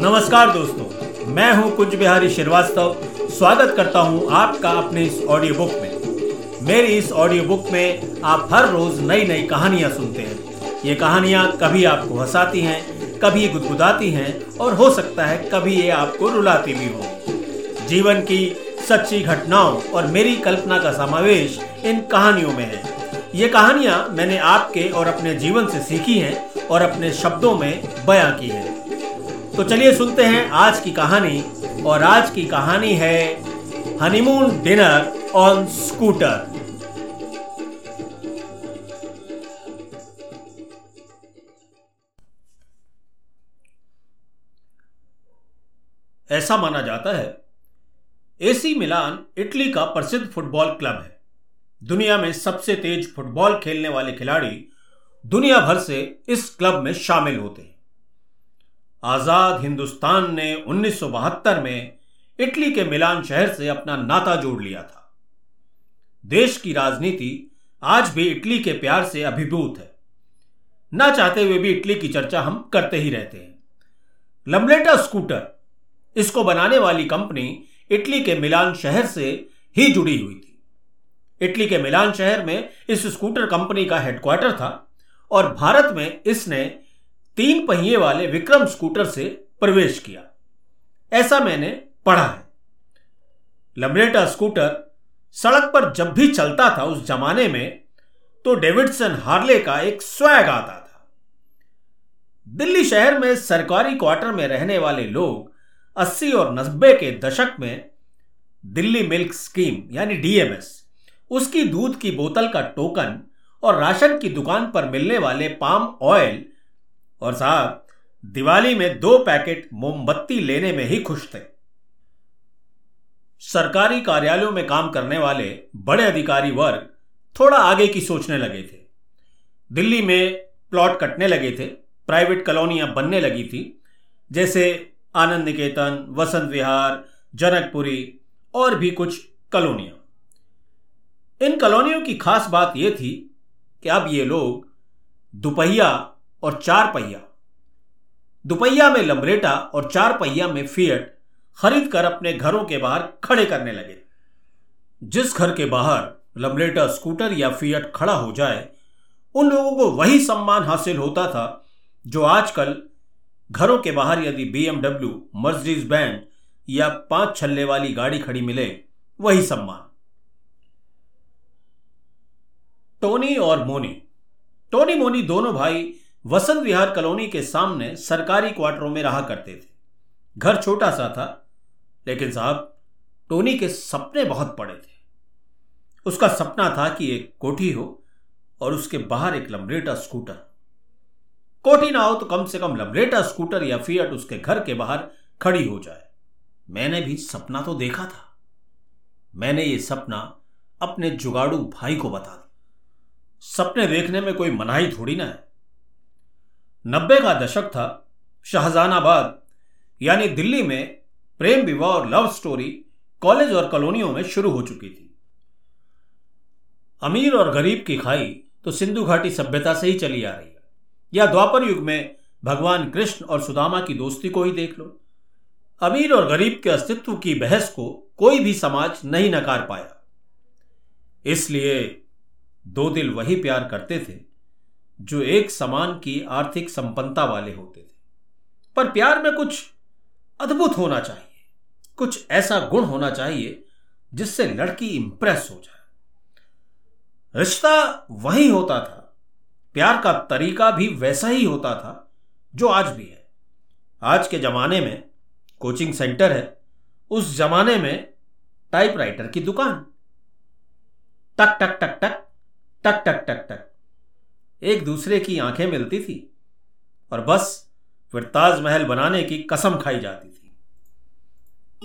नमस्कार दोस्तों, मैं हूँ कुंज बिहारी श्रीवास्तव। स्वागत करता हूँ आपका अपने इस ऑडियो बुक में। मेरी इस ऑडियो बुक में आप हर रोज नई नई कहानियाँ सुनते हैं। ये कहानियाँ कभी आपको हंसाती हैं, कभी गुदगुदाती हैं और हो सकता है कभी ये आपको रुलाती भी हो। जीवन की सच्ची घटनाओं और मेरी कल्पना का समावेश इन कहानियों में है। ये कहानियाँ मैंने आपके और अपने जीवन से सीखी हैं और अपने शब्दों में बयां की है। तो चलिए सुनते हैं आज की कहानी। और आज की कहानी है हनीमून डिनर ऑन स्कूटर। ऐसा माना जाता है, एसी मिलान इटली का प्रसिद्ध फुटबॉल क्लब है। दुनिया में सबसे तेज फुटबॉल खेलने वाले खिलाड़ी दुनिया भर से इस क्लब में शामिल होते हैं। आज़ाद हिंदुस्तान ने 1972 में इटली के मिलान शहर से अपना नाता जोड़ लिया था। देश की राजनीति आज भी इटली के प्यार से अभिभूत है। ना चाहते हुए भी इटली की चर्चा हम करते ही रहते हैं। लम्बलेटा स्कूटर इसको बनाने वाली कंपनी इटली के मिलान शहर से ही जुड़ी हुई थी। इटली के मिलान शहर में इस स्कूटर कंपनी का हेडक्वार्टर था और भारत में इसने तीन पहिए वाले विक्रम स्कूटर से प्रवेश किया। ऐसा मैंने पढ़ा है। लम्बरेटा स्कूटर सड़क पर जब भी चलता था उस जमाने में तो डेविडसन हार्ले का एक स्वैग आता था। दिल्ली शहर में सरकारी क्वार्टर में रहने वाले लोग 80 और 90 के दशक में दिल्ली मिल्क स्कीम, यानी डीएमएस उसकी दूध की बोतल का टोकन और राशन की दुकान पर मिलने वाले पाम ऑयल और साहब, दिवाली में दो पैकेट मोमबत्ती लेने में ही खुश थे। सरकारी कार्यालयों में काम करने वाले बड़े अधिकारी वर्ग थोड़ा आगे की सोचने लगे थे। दिल्ली में प्लॉट कटने लगे थे, प्राइवेट कॉलोनियाँ बनने लगी थी, जैसे आनंद निकेतन, वसंत विहार, जनकपुरी और भी कुछ कॉलोनियाँ। इन कॉलोनियों की खास बात यह थी कि अब ये लोग दुपहिया और चार पहिया। दुपहिया में लमरेटा और चार पहिया में फियट खरीद कर अपने घरों के बाहर खड़े करने लगे। जिस घर के बाहर लमरेटा स्कूटर या फियट खड़ा हो जाए, उन लोगों को वही सम्मान हासिल होता था जो आजकल घरों के बाहर यदि बीएमडब्ल्यू, मर्सिडीज बैंड या पाँच छल्ले वाली गाड़ी खड़ी मिले, वही सम्मान। टोनी और मोनी। टोनी मोनी दोनों भाई वसंत विहार कॉलोनी के सामने सरकारी क्वार्टरों में रहा करते थे। घर छोटा सा था, लेकिन साहब, टोनी के सपने बहुत बड़े थे। उसका सपना था कि एक कोठी हो और उसके बाहर एक लम्बरेटा स्कूटर। कोठी ना हो तो कम से कम लम्बरेटा स्कूटर या फियट उसके घर के बाहर खड़ी हो जाए। मैंने भी सपना तो देखा था। मैंने ये सपना अपने जुगाड़ू भाई को बता दिया। सपने देखने में कोई मनाही थोड़ी ना है। नब्बे का दशक था, शाहजहानाबाद, यानी दिल्ली में प्रेम विवाह और लव स्टोरी कॉलेज और कॉलोनियों में शुरू हो चुकी थी। अमीर और गरीब की खाई तो सिंधु घाटी सभ्यता से ही चली आ रही है। या द्वापर युग में भगवान कृष्ण और सुदामा की दोस्ती को ही देख लो। अमीर और गरीब के अस्तित्व की बहस को कोई भी समाज नहीं नकार पाया। इसलिए दो दिल वही प्यार करते थे जो एक समान की आर्थिक संपन्नता वाले होते थे। पर प्यार में कुछ अद्भुत होना चाहिए। कुछ ऐसा गुण होना चाहिए जिससे लड़की इंप्रेस हो जाए। रिश्ता वही होता था। प्यार का तरीका भी वैसा ही होता था जो आज भी है। आज के जमाने में कोचिंग सेंटर है। उस जमाने में टाइपराइटर की दुकान। टक टक टक टक टक टक टक टक। एक दूसरे की आँखें मिलती थी और बस फिर ताजमहल बनाने की कसम खाई जाती थी।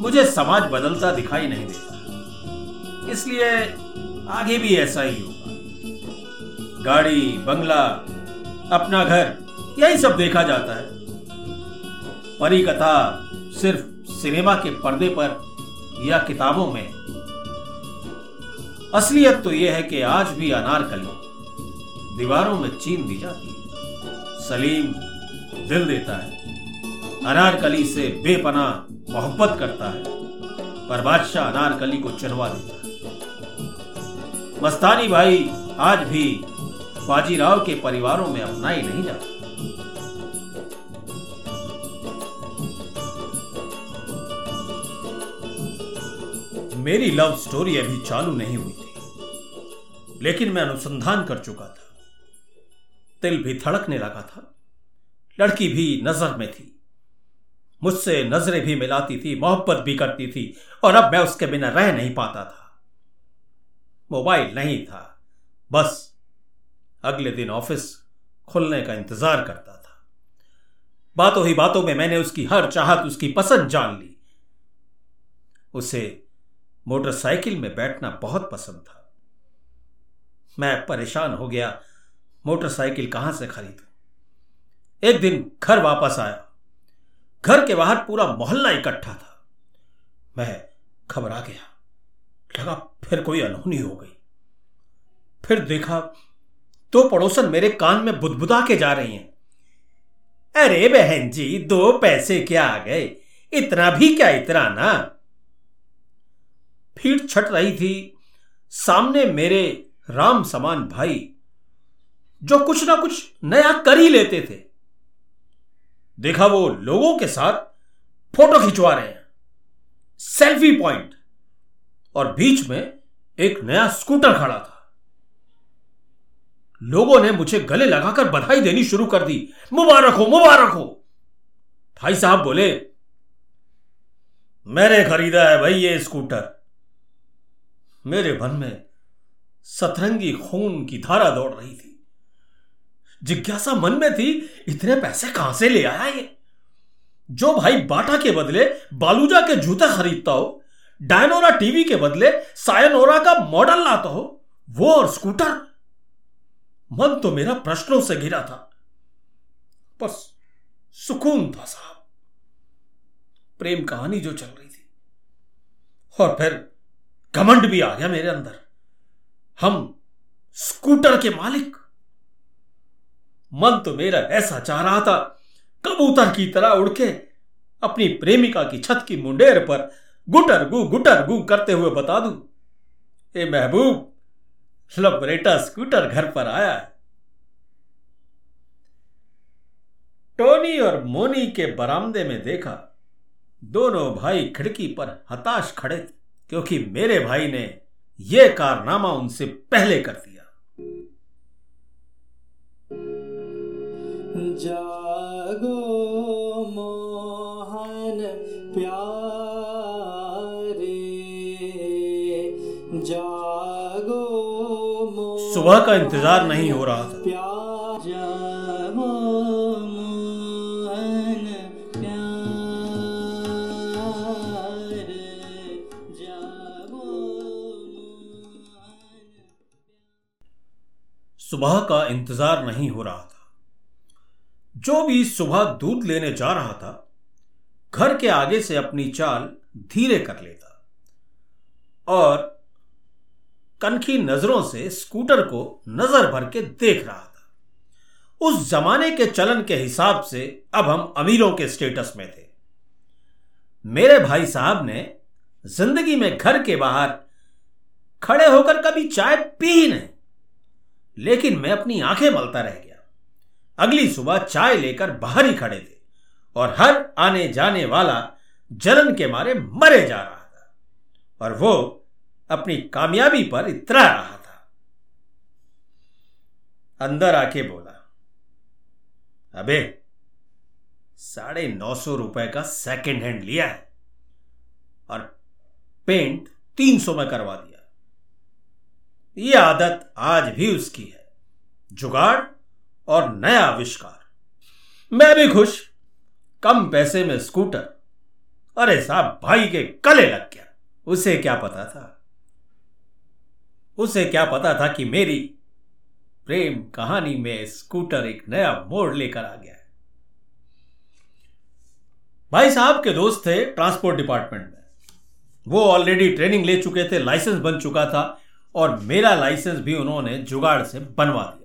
मुझे समाज बदलता दिखाई नहीं देता। इसलिए आगे भी ऐसा ही होगा। गाड़ी, बंगला, अपना घर, यही सब देखा जाता है। परी कथा सिर्फ़ सिनेमा के पर्दे पर या किताबों में। असलियत तो यह है कि आज भी अनारकली। दीवारों में चीन दी जाती है। सलीम दिल देता है। अनारकली से बेपना मोहब्बत करता है। पर बादशाह अनारकली को चरवा देता है। मस्तानी भाई आज भी बाजीराव के परिवारों में अपना ही नहीं जाता। मेरी लव स्टोरी अभी चालू नहीं हुई थी। लेकिन मैं अनुसंधान कर चुका था। दिल भी धड़कने लगा था। लड़की भी नज़र में थी। मुझसे नज़रें भी मिलाती थी, मोहब्बत भी करती थी, और अब मैं उसके बिना रह नहीं पाता था। मोबाइल नहीं था। बस अगले दिन ऑफ़िस खुलने का इंतज़ार करता था। बातों ही बातों में मैंने उसकी हर चाहत उसकी पसंद जान ली। उसे मोटरसाइकिल में बैठना बहुत पसंद था। मैं परेशान हो गया मोटरसाइकिल कहाँ से खरीदू? एक दिन घर वापस आया। घर के बाहर पूरा मोहल्ला इकट्ठा था। मैं घबरा गया। लगा फिर कोई अनहोनी हो गई। फिर देखा तो पड़ोसन मेरे कान में बुदबुदा के जा रही हैं। अरे बहन जी, दो पैसे क्या आ गए? इतना भी क्या, इतना ना? भीड़ छट रही थी। सामने मेरे राम समान भाई जो कुछ ना कुछ नया कर ही लेते थे। देखा वो लोगों के साथ फ़ोटो खिंचवा रहे हैं। Selfie point. और बीच में एक नया स्कूटर खड़ा था। लोगों ने मुझे गले लगाकर बधाई देनी शुरू कर दी। मुबारक हो मुबारक हो। भाई साहब बोले मैंने खरीदा है भाई ये स्कूटर। मेरे मन में सतरंगी खून की धारा दौड़ रही थी। जिज्ञासा मन में थी, इतने पैसे कहाँ से ले आया ये? जो भाई बाटा के बदले बालूजा के जूते खरीदता हो, डायनोरा टीवी के बदले सायनोरा का मॉडल लाता हो, वो और स्कूटर। मन तो मेरा प्रश्नों से घिरा था। बस, सुकून था साहब। प्रेम कहानी जो चल रही थी। और फिर घमंड भी आ गया मेरे अंदर। हम स्कूटर के मालिक। मन तो मेरा ऐसा चाह रहा था। कबूतर की तरह उड़ के अपनी प्रेमिका की छत की मुंडेर पर गुटर गु गुटर गु करते हुए बता दू, ए महबूब, लबरेटा स्कूटर घर पर आया है। टोनी और मोनी के बरामदे में देखा, दोनों भाई खिड़की पर हताश खड़े थे, क्योंकि मेरे भाई ने यह कारनामा उनसे पहले कर दिया। जागो मोहन प्यारे जागो सुबह का इंतज़ार नहीं हो रहा था। सुबह का इंतज़ार नहीं हो रहा था। जो भी सुबह दूध लेने जा रहा था, घर के आगे से अपनी चाल धीरे कर लेता और कनखी नज़रों से स्कूटर को नज़र भर के देख रहा था। उस जमाने के चलन के हिसाब से अब हम अमीरों के स्टेटस में थे। मेरे भाई साहब ने ज़िंदगी में घर के बाहर खड़े होकर कभी चाय पी ही नहीं, लेकिन मैं अपनी आँखें मलता रह गया। अगली सुबह चाय लेकर बाहर ही खड़े थे और हर आने जाने वाला जलन के मारे मरे जा रहा था और वो अपनी कामयाबी पर इतरा रहा था। अंदर आके बोला, अबे, साढ़े नौ सौ रुपए का सेकंड हैंड लिया है और पेंट तीन सौ में करवा दिया। ये आदत आज भी उसकी है। जुगाड़ और नया आविष्कार। मैं भी खुश। कम पैसे में स्कूटर। अरे साहब, भाई के कले लग गया। उसे क्या पता था? उसे क्या पता था कि मेरी प्रेम कहानी में स्कूटर एक नया मोड़ लेकर आ गया है। भाई साहब के दोस्त थे ट्रांसपोर्ट डिपार्टमेंट में। वो ऑलरेडी ट्रेनिंग ले चुके थे लाइसेंस बन चुका था और मेरा लाइसेंस भी उन्होंने जुगाड़ से बनवा दिया।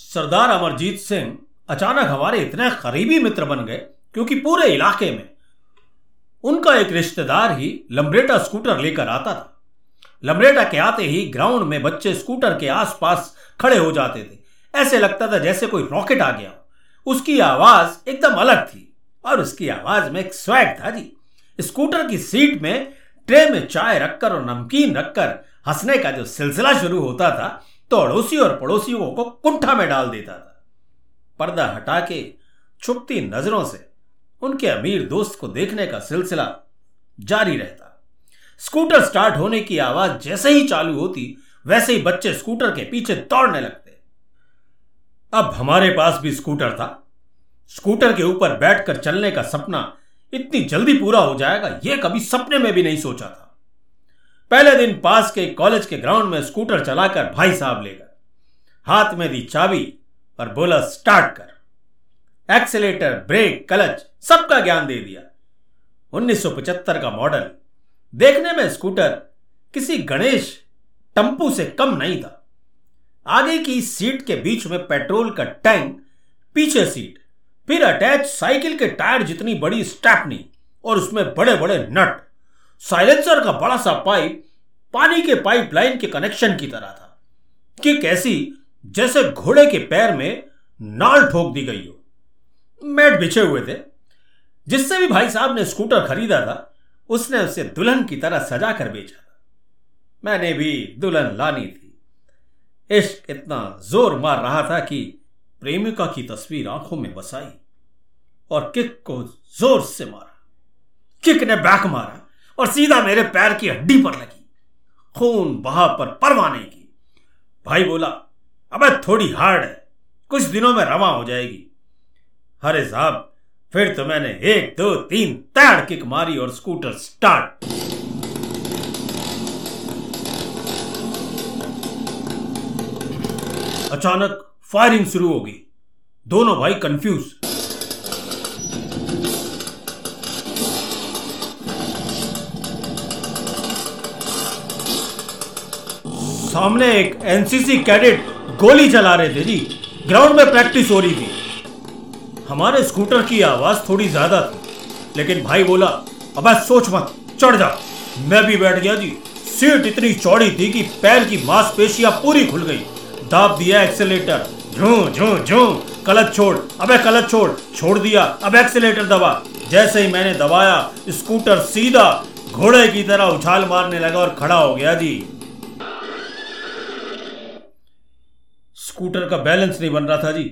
सरदार अमरजीत सिंह अचानक हमारे इतने करीबी मित्र बन गए, क्योंकि पूरे इलाके में उनका एक रिश्तेदार ही लम्बरेटा स्कूटर लेकर आता था। लम्बरेटा के आते ही ग्राउंड में बच्चे स्कूटर के आसपास खड़े हो जाते थे। ऐसे लगता था जैसे कोई रॉकेट आ गया उसकी आवाज़ एकदम अलग थी और उसकी आवाज़ में एक स्वैग था जी। स्कूटर की सीट में ट्रे में चाय रखकर और नमकीन रखकर हंसने का जो सिलसिला शुरू होता था तो अड़ोसी और पड़ोसियों को कुंठा में डाल देता था। पर्दा हटा के छुपती नज़रों से उनके अमीर दोस्त को देखने का सिलसिला जारी रहता। स्कूटर स्टार्ट होने की आवाज़ जैसे ही चालू होती, वैसे ही बच्चे स्कूटर के पीछे दौड़ने लगते। अब हमारे पास भी स्कूटर था। स्कूटर के ऊपर बैठकर चलने का सपना इतनी जल्दी पूरा हो जाएगा यह कभी सपने में भी नहीं सोचा था। पहले दिन पास के कॉलेज के ग्राउंड में स्कूटर चलाकर भाई साहब ले गए। हाथ में दी चाबी और बोला, स्टार्ट कर। एक्सेलेटर, ब्रेक, क्लच, सबका ज्ञान दे दिया। 1975 का मॉडल। देखने में स्कूटर किसी गणेश टंपू से कम नहीं था। आगे की सीट के बीच में पेट्रोल का टैंक, पीछे सीट, फिर अटैच साइकिल के टायर जितनी बड़ी स्टैपनी और उसमें बड़े बड़े नट। साइलेंसर का बड़ा सा पाइप पानी के पाइपलाइन के कनेक्शन की तरह था। कि कैसी? जैसे घोड़े के पैर में नाल ठोक दी गई हो। मैट बिछे हुए थे। जिससे भी भाई साहब ने स्कूटर खरीदा था, उसने उसे दुल्हन की तरह सजा कर बेचा था। मैंने भी दुल्हन लानी थी। इश्क इतना ज़ोर मार रहा था कि प्रेमिका की तस्वीर आँखों में बसाई और किक को ज़ोर से मारा। किक ने बैक मारा। और सीधा मेरे पैर की हड्डी पर लगी। खून बहा पर परवाने की। भाई बोला, अबे थोड़ी हार्ड है, कुछ दिनों में रवा हो जाएगी। अरे साहब, फिर तो मैंने एक, दो, तीन तैर किक मारी और स्कूटर स्टार्ट। अचानक फायरिंग शुरू हो गई। दोनों भाई कंफ्यूज सामने एक एनसीसी कैडेट गोली चला रहे थे जी। ग्राउंड में प्रैक्टिस हो रही थी। हमारे स्कूटर की आवाज़ थोड़ी ज़्यादा थी, लेकिन भाई बोला, अब सोच मत, चढ़ जा। मैं भी बैठ गया जी। सीट इतनी चौड़ी थी कि पैर की मांसपेशियाँ पूरी खुल गई। दाब दिया एक्सेलेटर। झू झू झू। कलच छोड़, अबे कलच छोड़। छोड़ दिया, अब एक्सेलेटर दबा। जैसे ही मैंने दबाया, स्कूटर सीधा घोड़े की तरह उछाल मारने लगा और खड़ा हो गया जी। स्कूटर का बैलेंस नहीं बन रहा था जी।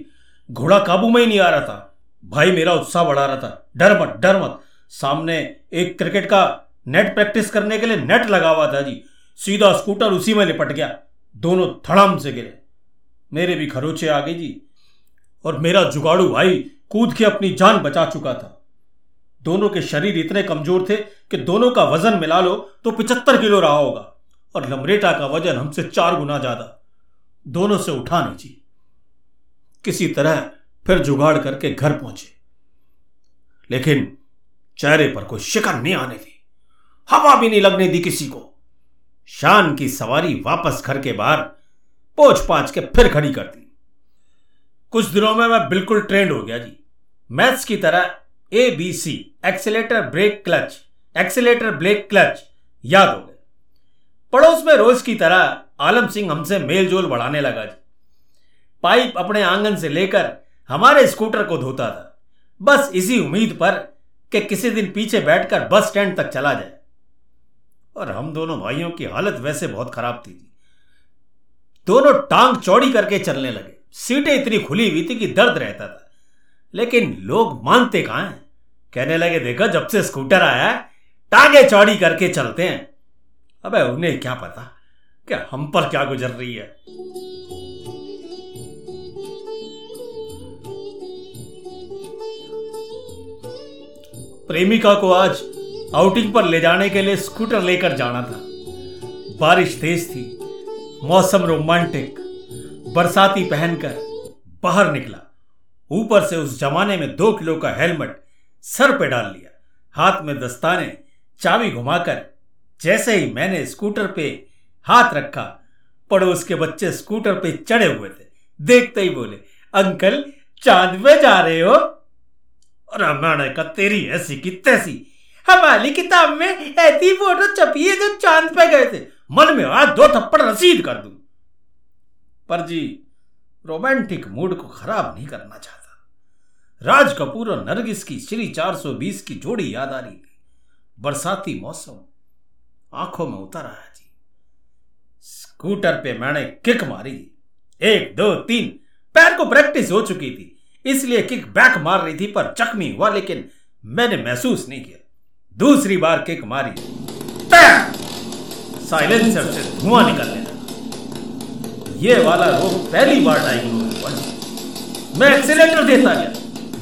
घोड़ा काबू में ही नहीं आ रहा था। भाई मेरा उत्साह बढ़ा रहा था। डर मत डर मत। सामने एक क्रिकेट का नेट प्रैक्टिस करने के लिए नेट लगा हुआ था जी। सीधा स्कूटर उसी में लिपट गया। दोनों धड़ाम से गिरे। मेरे भी खरोचे आ गए जी। और मेरा जुगाड़ू भाई कूद के अपनी जान बचा चुका था। दोनों के शरीर इतने कमज़ोर थे कि दोनों का वज़न मिला लो तो पिचहत्तर किलो रहा होगा। और लमरेटा का वज़न हमसे चार गुना ज़्यादा। दोनों से उठा नहीं जी किसी तरह फिर जुगाड़ करके घर पहुँचे। लेकिन चेहरे पर कोई शिकन नहीं आने दी। हवा भी नहीं लगने दी किसी को। शान की सवारी वापस घर के बाहर पोछ पाछ के फिर खड़ी कर दी। कुछ दिनों में मैं बिल्कुल ट्रेंड हो गया जी। मैथ्स की तरह A B C accelerator brake clutch accelerator brake clutch, याद हो गए पड़ोस में रोज की तरह आलम सिंह हमसे मेल जोल बढ़ाने लगा जी। पाइप अपने आँगन से लेकर हमारे स्कूटर को धोता था। बस इसी उम्मीद पर कि किसी दिन पीछे बैठकर बस स्टैंड तक चला जाए। और हम दोनों भाइयों की हालत वैसे बहुत खराब थी दोनों टांग चौड़ी करके चलने लगे। सीटें इतनी खुली हुई थी कि दर्द रहता था। लेकिन लोग मानते कहा कहने लगे, देखो, जब से स्कूटर आया टांगे चौड़ी करके चलते हैं। अबे उन्हें क्या पता? क्या हम पर क्या गुजर रही है? प्रेमिका को आज आउटिंग पर ले जाने के लिए स्कूटर लेकर जाना था। बारिश तेज थी, मौसम रोमांटिक बरसाती पहनकर बाहर निकला। ऊपर से उस जमाने में दो किलो का हेलमेट सर पे डाल लिया। हाथ में दस्ताने, चाबी घुमाकर जैसे ही मैंने स्कूटर पे हाथ रखा, पड़ोस के बच्चे स्कूटर पे चढ़े हुए थे। देखते ही बोले, अंकल, चाँद में जा रहे हो? अरे मैंने कहा तेरी ऐसी की तैसी। हमारी किताब में ऐसी फ़ोटो छपी है जो चाँद पे गए थे। मन में आज दो थप्पड़ रसीद कर दू। पर जी, रोमांटिक मूड को खराब नहीं करना चाहता। राज कपूर और नरगिस की श्री 420 की जोड़ी याद आ रही थी। बरसाती मौसम आँखों में उतर आया जी। स्कूटर पे मैंने किक मारी। एक, दो, तीन। पैर को प्रैक्टिस हो चुकी थी। इसलिए किक बैक मार रही थी, पर जख्मी हुआ, लेकिन मैंने महसूस नहीं किया। दूसरी बार किक मारी। साइलेंसर से धुआँ निकलने लगा। ये वाला रोग पहली बार डायग्नोज हुआ मैं एक्सीलेटर देता गया।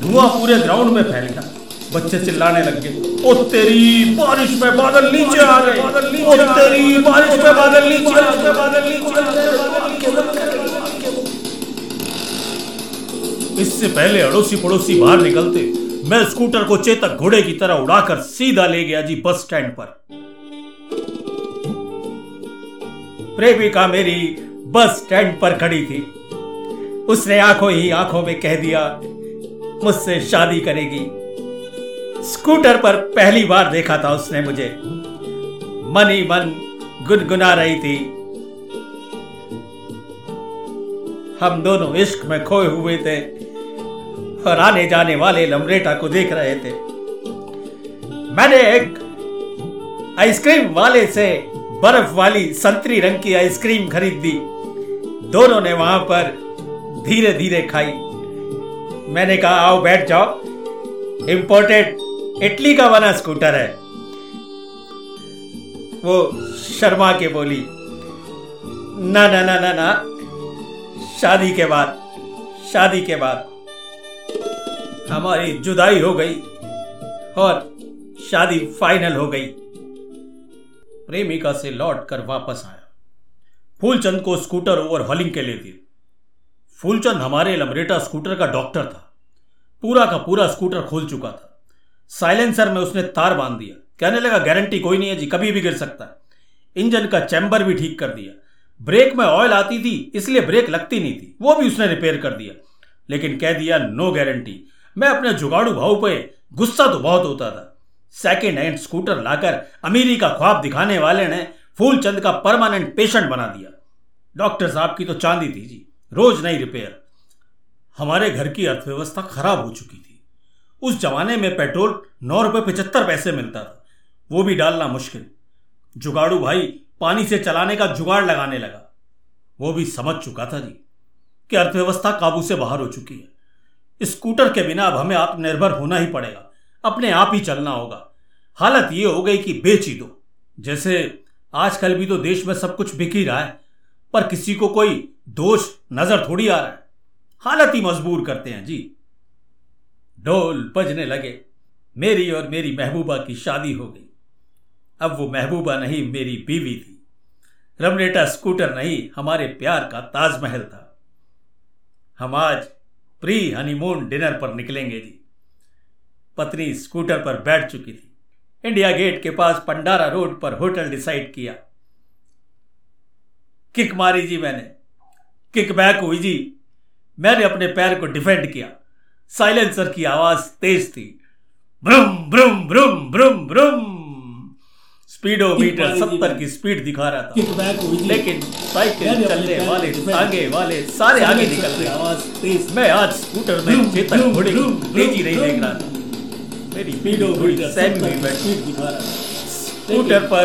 धुआँ पूरे ग्राउंड में फैल गया। बच्चे चिल्लाने लग गए। ओ तेरी बारिश में बादल नीचे आ गए। ओ तेरी बारिश में बादल नीचे आ गए। बादल नीचे इससे पहले अड़ोसी पड़ोसी बाहर निकलते, मैं स्कूटर को चेतक घोड़े की तरह उड़ाकर सीधा ले गया जी बस स्टैंड पर। प्रेमिका मेरी बस स्टैंड पर खड़ी थी। उसने आँखों ही आँखों में कह दिया, मुझसे शादी करेगी। स्कूटर पर पहली बार देखा था उसने मुझे। मन ही मन गुनगुना रही थी। हम दोनों इश्क में खोए हुए थे और आने जाने वाले लमरेटा को देख रहे थे। मैंने एक आइसक्रीम वाले से बर्फ़ वाली संतरी रंग की आइसक्रीम खरीद दी। दोनों ने वहाँ पर धीरे धीरे खाई। मैंने कहा, आओ बैठ जाओ। इंपोर्टेड इटली का बना स्कूटर है। वो शर्मा के बोली, ना ना ना ना ना, शादी के बाद, शादी के बाद हमारी जुदाई हो गई और शादी फाइनल हो गई। प्रेमिका से लौट कर वापस आया। फूलचंद को स्कूटर ओवर हॉलिंग के लिए दी फूलचंद हमारे लमरेटा स्कूटर का डॉक्टर था। पूरा का पूरा स्कूटर खोल चुका था। साइलेंसर में उसने तार बाँध दिया। कहने लगा, गारंटी कोई नहीं है जी, कभी भी गिर सकता है। इंजन का चैम्बर भी ठीक कर दिया। ब्रेक में ऑयल आती थी, इसलिए ब्रेक लगती नहीं थी, वो भी उसने रिपेयर कर दिया। लेकिन कह दिया, नो गारंटी। मैं अपने जुगाड़ू भाव पे गुस्सा तो बहुत होता था। सेकेंड हैंड स्कूटर लाकर अमीरी का ख्वाब दिखाने वाले ने फूलचंद का परमानेंट पेशेंट बना दिया। डॉक्टर साहब की तो चांदी थी जी, रोज नहीं रिपेयर हमारे घर की अर्थव्यवस्था खराब हो चुकी थी। उस जमाने में पेट्रोल नौ रुपये पचहत्तर पैसे मिलता था। वो भी डालना मुश्किल। जुगाड़ू भाई, पानी से चलाने का जुगाड़ लगाने लगा। वो भी समझ चुका था जी कि अर्थव्यवस्था काबू से बाहर हो चुकी है। स्कूटर के बिना अब हमें आत्मनिर्भर होना ही पड़ेगा। अपने आप ही चलना होगा। हालत ये हो गई कि बेच दो जैसे आजकल भी तो देश में सब कुछ बिक ही रहा है, पर किसी को कोई दोष नज़र थोड़ी आ रहा है। हालत ही मजबूर करते हैं जी। ढोल बजने लगे। मेरी और मेरी महबूबा की शादी हो गई। अब वो महबूबा नहीं, मेरी बीवी थी। रमनेटा स्कूटर नहीं, हमारे प्यार का ताजमहल था। हम आज प्री हनीमून डिनर पर निकलेंगे जी। पत्नी स्कूटर पर बैठ चुकी थी। इंडिया गेट के पास पंडारा रोड पर होटल डिसाइड किया। किक मारी जी मैंने। किक बैक हुई जी। मैंने अपने पैर को डिफेंड किया। साइलेंसर की आवाज़ तेज थी। ब्रुम ब्रुम ब्रुम ब्रुम ब्रुम। स्पीडोमीटर सत्तर की स्पीड दिखा रहा था। लेकिन साइकिल चलने वाले आगे वाले सारे आगे निकल रहे। आवाज़ तेज। मैं आज स्कूटर में चेतन घोड़े की तेज़ी नहीं देख रहा था। मेरी स्पीड थोड़ी सहमी हुई बैठी स्कूटर पर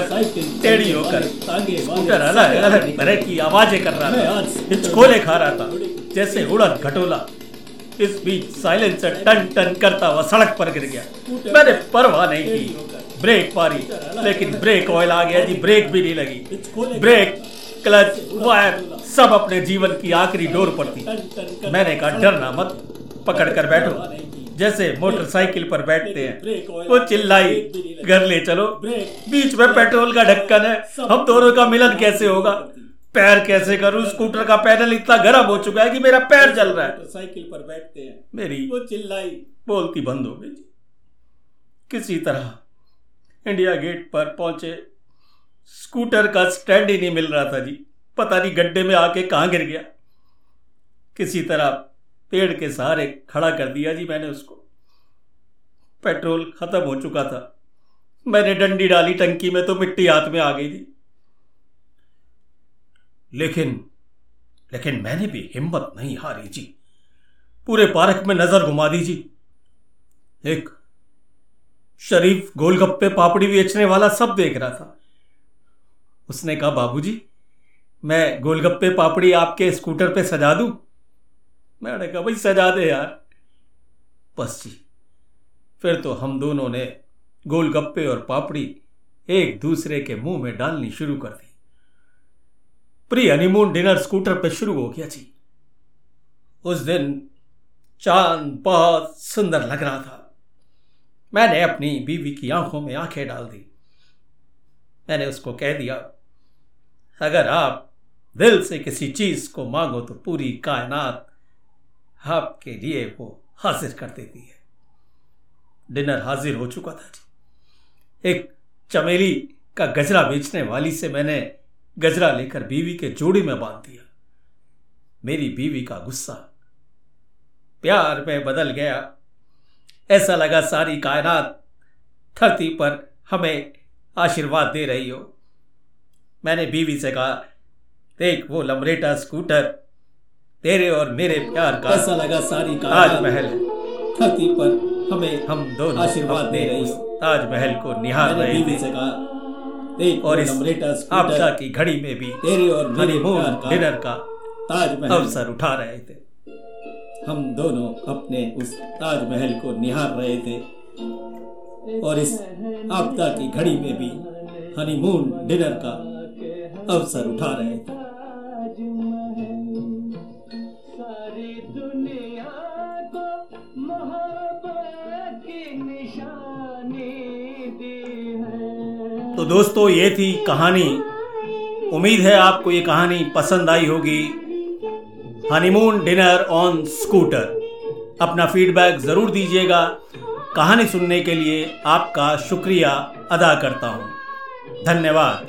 टेढ़ी होकर स्कूटर अलग अलग तरह की आवाज़ें कर रहा था। हिचकोले खा रहा था। जैसे उड़द घटोला। इस बीच साइलेंसर टन टन करता हुआ सड़क पर गिर गया। मैंने परवाह नहीं की। ब्रेक मारी लेकिन ब्रेक ऑयल आ गया जी, ब्रेक भी नहीं लगी। ब्रेक क्लच वायर सब अपने जीवन की आखिरी डोर पर थी। मैंने कहा, डरना मत, पकड़ कर बैठो। जैसे मोटरसाइकिल पर बैठते हैं, वो चिल्लाई, घर ले चलो, बीच में पेट्रोल का ढक्कन है, हम दोनों का मिलन कैसे होगा? पैर कैसे करूँ? स्कूटर का पैडल इतना गर्म हो चुका है कि मेरा पैर चल रहा है। साइकिल पर बैठते हैं। मेरी वो चिल्लाई। बोलती बंद हो गई किसी तरह इंडिया गेट पर पहुँचे। स्कूटर का स्टैंड ही नहीं मिल रहा था जी। पता नहीं गड्ढे में आके कहाँ गिर गया। किसी तरह पेड़ के सहारे खड़ा कर दिया जी मैंने उसको। पेट्रोल खत्म हो चुका था। मैंने डंडी डाली टंकी में तो मिट्टी हाथ में आ गई थी। लेकिन लेकिन मैंने भी हिम्मत नहीं हारी जी। पूरे पार्क में नज़र घुमा दी जी। एक शरीफ गोलगप्पे पापड़ी बेचने वाला सब देख रहा था। उसने कहा, बाबूजी, मैं गोलगप्पे पापड़ी आपके स्कूटर पे सजा दूँ? मैंने कहा, भाई, सजा दे यार। बस जी, फिर तो हम दोनों ने गोलगप्पे और पापड़ी एक दूसरे के मुँह में डालनी शुरू कर दी। प्री हनीमून डिनर स्कूटर पर शुरू हो गया जी। उस दिन चाँद बहुत सुंदर लग रहा था। मैंने अपनी बीवी की आँखों में आँखें डाल दी। मैंने उसको कह दिया, अगर आप दिल से किसी चीज़ को मांगो तो पूरी कायनात आपके लिए वो हाजिर कर देती है। डिनर हाजिर हो चुका था जी। एक चमेली का गजरा बेचने वाली से मैंने गजरा लेकर बीवी के जोड़ी में बाँध दिया। मेरी बीवी का गुस्सा प्यार में बदल गया। ऐसा लगा सारी कायनात धरती पर हमें आशीर्वाद दे रही हो। मैंने बीवी से कहा देख वो लमरेटा स्कूटर तेरे और मेरे प्यार का ऐसा लगा सारी ताजमहल धरती पर हमें हम दोनों आशीर्वाद दे रही। ताजमहल को निहार रहे बीवी से कहा और इस आपदा की घड़ी में भी तेरे और हनीमून डिनर का अवसर उठा रहे थे। हम दोनों अपने उस ताजमहल को निहार रहे थे। और इस आपदा की घड़ी में भी हनीमून डिनर का अवसर उठा रहे थे। दोस्तों, ये थी कहानी। उम्मीद है आपको ये कहानी पसंद आई होगी। हनीमून डिनर ऑन स्कूटर अपना फीडबैक ज़रूर दीजिएगा। कहानी सुनने के लिए आपका शुक्रिया अदा करता हूँ। धन्यवाद।